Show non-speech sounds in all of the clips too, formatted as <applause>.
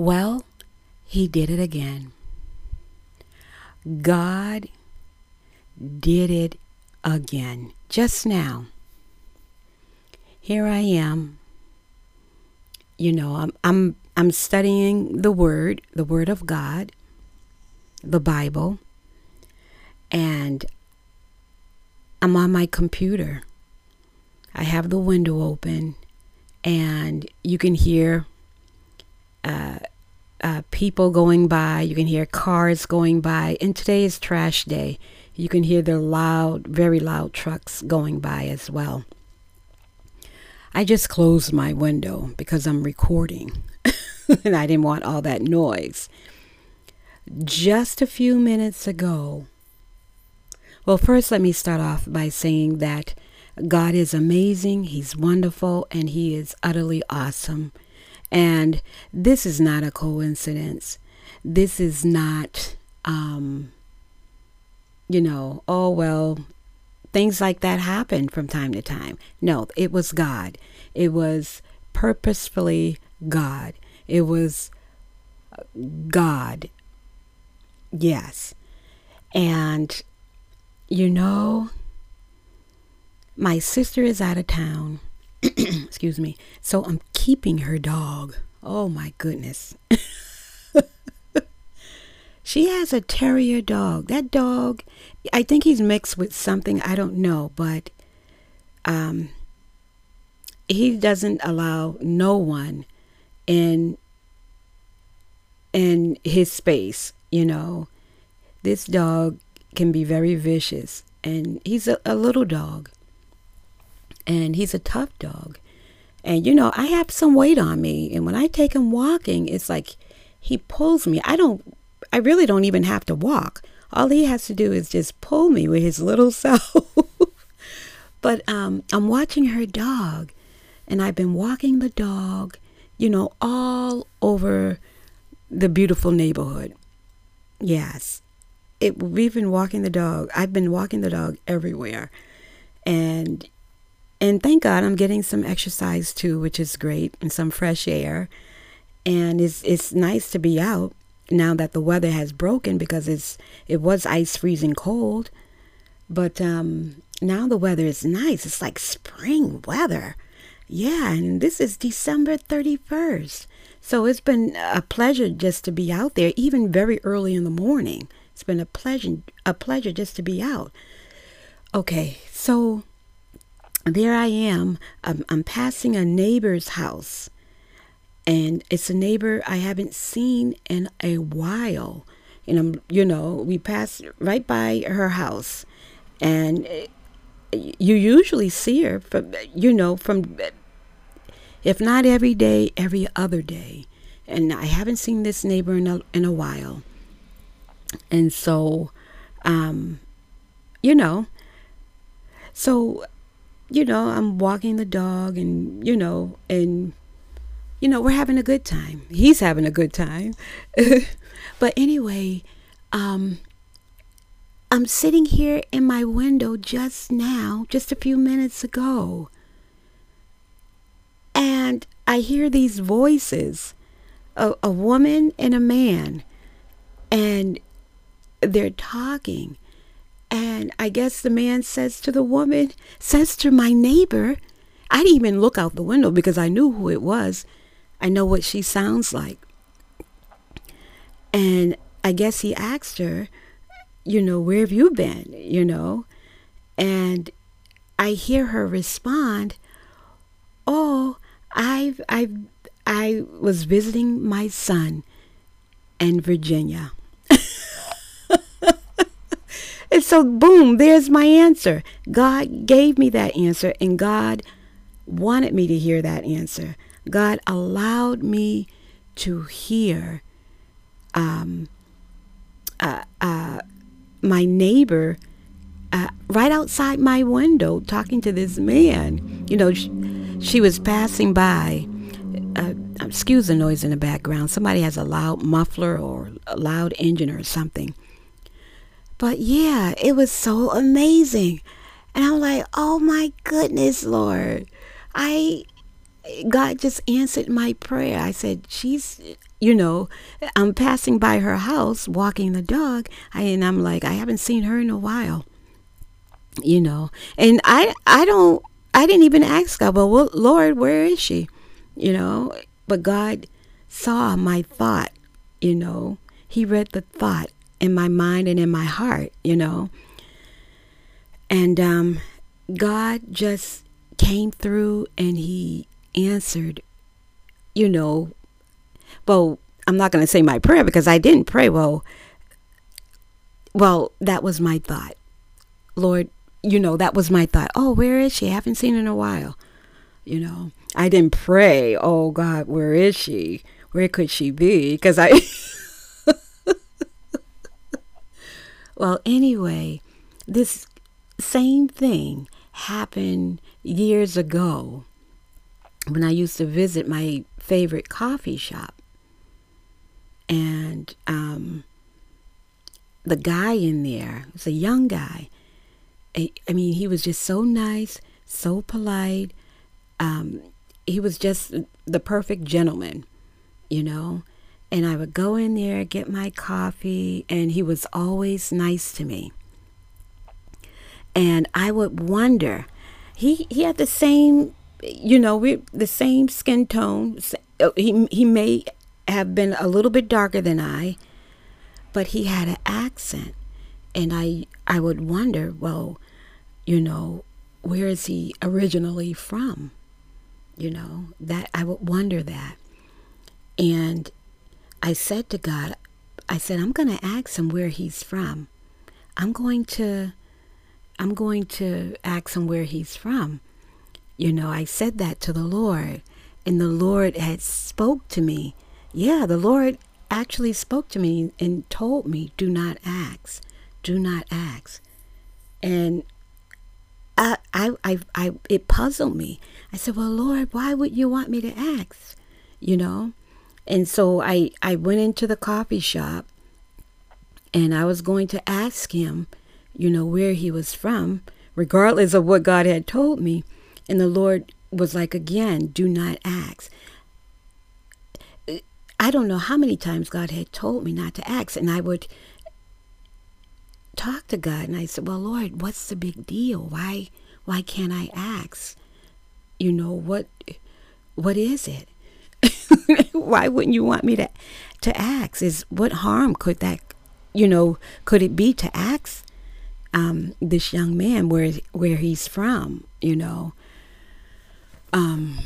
Well, he did it again. God did it again. Just now. Here I am. You know, I'm I'm I'm studying the word, the word of God, the Bible, and I'm on my computer. I have the window open and you can hear uh, uh, people going by. You can hear cars going by. And today is trash day. You can hear the loud, very loud trucks going by as well. I just closed my window because I'm recording <laughs> and I didn't want all that noise. Just a few minutes ago, well, first, let me start off by saying that God is amazing, He's wonderful, and He is utterly awesome. And this is not a coincidence. This is not, um, you know, oh, well, things like that happen from time to time. No, it was God. It was purposefully God. It was God. Yes. And, you know, my sister is out of town. <clears throat> Excuse me. So I'm keeping her dog. Oh my goodness. <laughs> she has a terrier dog. That dog, I think he's mixed with something. I don't know, but um, he doesn't allow no one in in his space. You know, this dog can be very vicious, and he's a, a little dog and he's a tough dog. And you know, I have some weight on me, and when I take him walking, it's like he pulls me. I don't I really don't even have to walk. All he has to do is just pull me with his little <laughs> self. but um, I'm watching her dog, and I've been walking the dog, you know, all over the beautiful neighborhood. Yes, it, we've been walking the dog. I've been walking the dog everywhere, and and thank God I'm getting some exercise too, which is great, and some fresh air. And it's it's nice to be out now that the weather has broken because it's it was ice freezing cold. But um, now the weather is nice. It's like spring weather. Yeah, and this is December 31st. So it's been a pleasure just to be out there, even very early in the morning. It's been a pleasure a pleasure just to be out. Okay, so there I am. I'm, I'm passing a neighbor's house, and it's a neighbor I haven't seen in a while. And I'm, you know, we pass right by her house, and eh, you usually see her from, you know, from, if not every day, every other day. And I haven't seen this neighbor in a, in a while. And so, um, you know, so you know, I'm walking the dog and, you know, and, you know, we're having a good time. He's having a good time. <laughs> but anyway, um, I'm sitting here in my window just now, just a few minutes ago. And I hear these voices a, a woman and a man. And they're talking. And I guess the man says to the woman, says to my neighbor, I didn't even look out the window because I knew who it was. I know what she sounds like. And I guess he asked her, you know, where have you been? You know? And I hear her respond, Oh, I've I've I was visiting my son in Virginia. And so, boom, there's my answer. God gave me that answer, and God wanted me to hear that answer. God allowed me to hear um, uh, uh, my neighbor uh, right outside my window talking to this man. You know, she, she was passing by. Uh, excuse the noise in the background. Somebody has a loud muffler or a loud engine or something. But yeah, it was so amazing. And I'm like, oh my goodness, Lord. I God just answered my prayer. I said, She's you know, I'm passing by her house, walking the dog, and I'm like, I haven't seen her in a while, you know, and I, I don't, I didn't even ask God, well, well, Lord, where is she, you know, but God saw my thought, you know, He read the thought in my mind and in my heart, you know, and um, God just came through and He answered, you know, well, I'm not going to say my prayer because I didn't pray. Well, well, that was my thought. Lord, you know, that was my thought. Oh, where is she? I haven't seen her in a while. You know, I didn't pray, oh God, where is she? Where could she be? Because I. <laughs> well, anyway, this same thing happened years ago when I used to visit my favorite coffee shop. And um, the guy in there was a young guy. I, I, mean, he was just so nice, so polite. Um, he was just the perfect gentleman, you know. And I would go in there, get my coffee, and he was always nice to me. And I would wonder, he, he had the same you know, we're the same skin tone. Uh, he he may have been a little bit darker than I, but he had an accent, and I I would wonder, well, you know, where is he originally from? You know, that I would wonder that. And I said to God, I said, I'm going to ask him where he's from. I'm going to I'm going to ask him where he's from. You know, I said that to the Lord, and the Lord had spoke to me. Yeah, the Lord actually spoke to me and told me, "Do not ask, do not ask," and I, I, I, I, it puzzled me. I said, "Well, Lord, why would you want me to ask?" You know, and so I, I went into the coffee shop, and I was going to ask him, you know, where he was from, regardless of what God had told me. And the Lord was like, again, do not ask. I don't know how many times God had told me not to ask. And I would talk to God and I said, Well, Lord, what's the big deal? Why why can't I ask? You know, what what is it? <laughs> why wouldn't you want me to to ask? Is what harm could that you know, could it be to ask um, this young man where where he's from, you know? Um,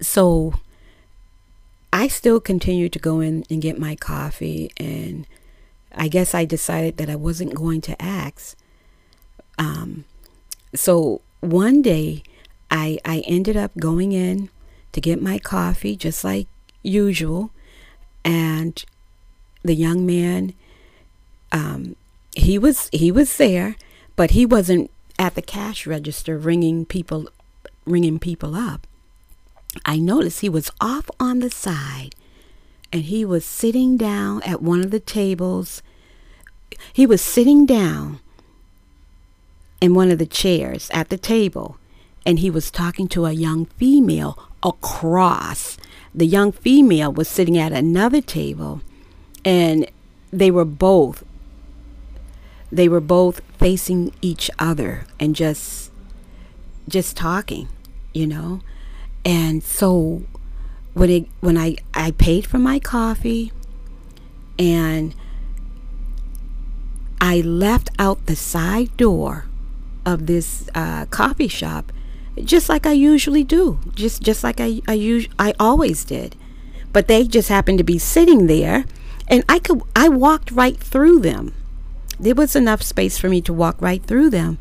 so I still continued to go in and get my coffee, and I guess I decided that I wasn't going to ask. Um, so one day, I I ended up going in to get my coffee, just like usual, and the young man, um, he was he was there, but he wasn't at the cash register ringing people ringing people up, I noticed he was off on the side and he was sitting down at one of the tables. He was sitting down in one of the chairs at the table and he was talking to a young female across. The young female was sitting at another table and they were both they were both facing each other and just just talking, you know. And so when it when I I paid for my coffee and I left out the side door of this uh, coffee shop just like I usually do, just just like I I us- I always did. But they just happened to be sitting there and I could I walked right through them. There was enough space for me to walk right through them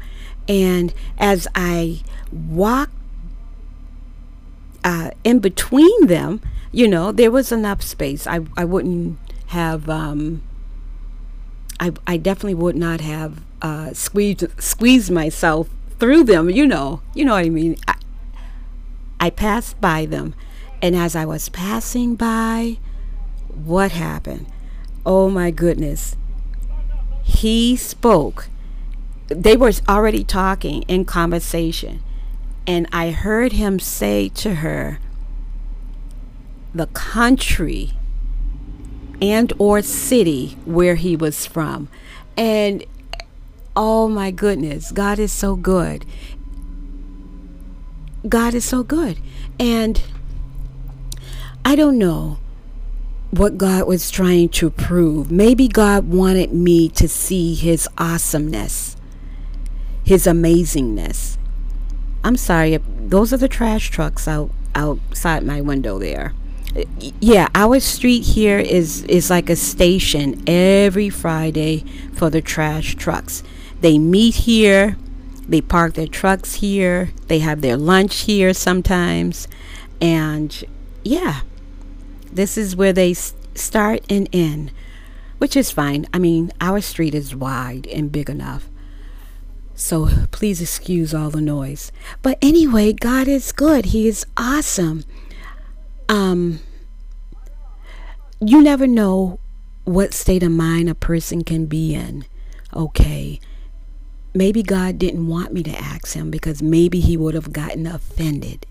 and as I walked uh, in between them, you know, there was enough space. I, I wouldn't have, um, I, I definitely would not have uh, squeezed, squeezed myself through them, you know, you know what I mean. I, I passed by them. And as I was passing by, what happened? Oh my goodness. He spoke they were already talking in conversation and I heard him say to her, the country and or city where he was from. And oh my goodness, God is so good. God is so good. And I don't know what God was trying to prove. Maybe God wanted me to see his awesomeness, his amazingness. I'm sorry, those are the trash trucks out outside my window there. Yeah, our street here is is like a station every Friday for the trash trucks. They meet here, they park their trucks here, they have their lunch here sometimes, and yeah, this is where they start and end, which is fine. I mean, our street is wide and big enough. So please excuse all the noise. But anyway, God is good. He is awesome. Um you never know what state of mind a person can be in. Okay. Maybe God didn't want me to ask him because maybe he would have gotten offended.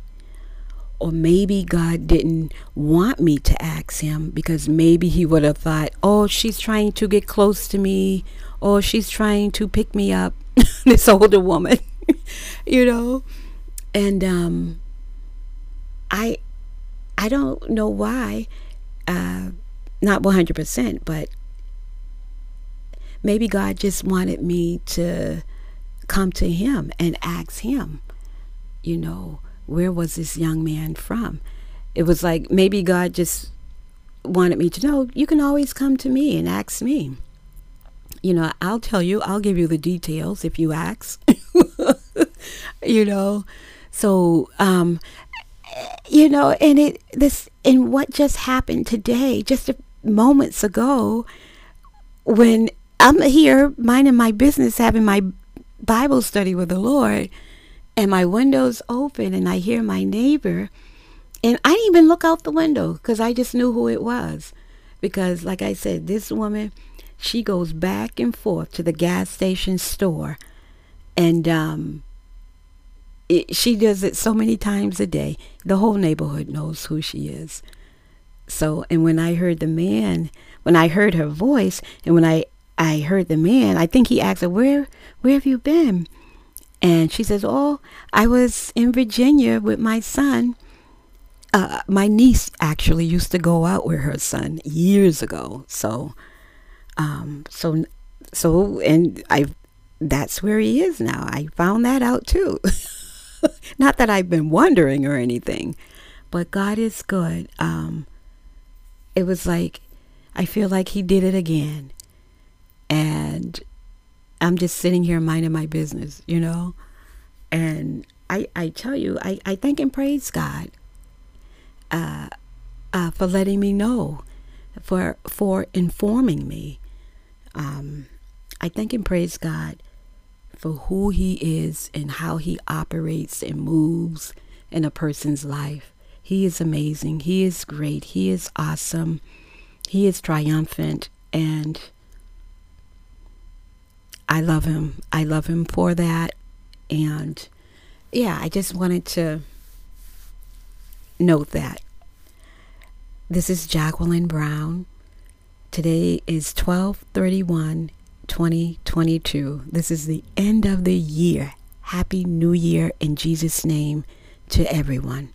Or maybe God didn't want me to ask him because maybe he would have thought, oh, she's trying to get close to me, or she's trying to pick me up, <laughs> this older woman, <laughs> you know? And um, I, I don't know why, uh, not 100%, but maybe God just wanted me to come to him and ask him, you know, where was this young man from? It was like maybe God just wanted me to know you can always come to me and ask me. You know, I'll tell you, I'll give you the details if you ask. <laughs> you know, so um, you know, and it this and what just happened today, just moments ago, when I'm here minding my business, having my Bible study with the Lord and my window's open and I hear my neighbor and I didn't even look out the window because I just knew who it was. Because like I said, this woman, she goes back and forth to the gas station store and um, it, she does it so many times a day. The whole neighborhood knows who she is. So, and when I heard the man, when I heard her voice, and when I I heard the man, I think he asked her, "Where where have you been?" And she says, Oh, I was in Virginia with my son. Uh, my niece actually used to go out with her son years ago. So, um, so, so, and I, that's where he is now. I found that out too. <laughs> Not that I've been wondering or anything, but God is good. Um, it was like, I feel like he did it again. And I'm just sitting here minding my business, you know? And I, I tell you, I, I thank and praise God uh, uh, for letting me know, for, for informing me. Um, I thank and praise God for who He is and how He operates and moves in a person's life. He is amazing. He is great. He is awesome. He is triumphant. And I love him. I love him for that. And yeah, I just wanted to note that. This is Jacqueline Brown. Today is 1231 2022. This is the end of the year. Happy New Year in Jesus' name to everyone.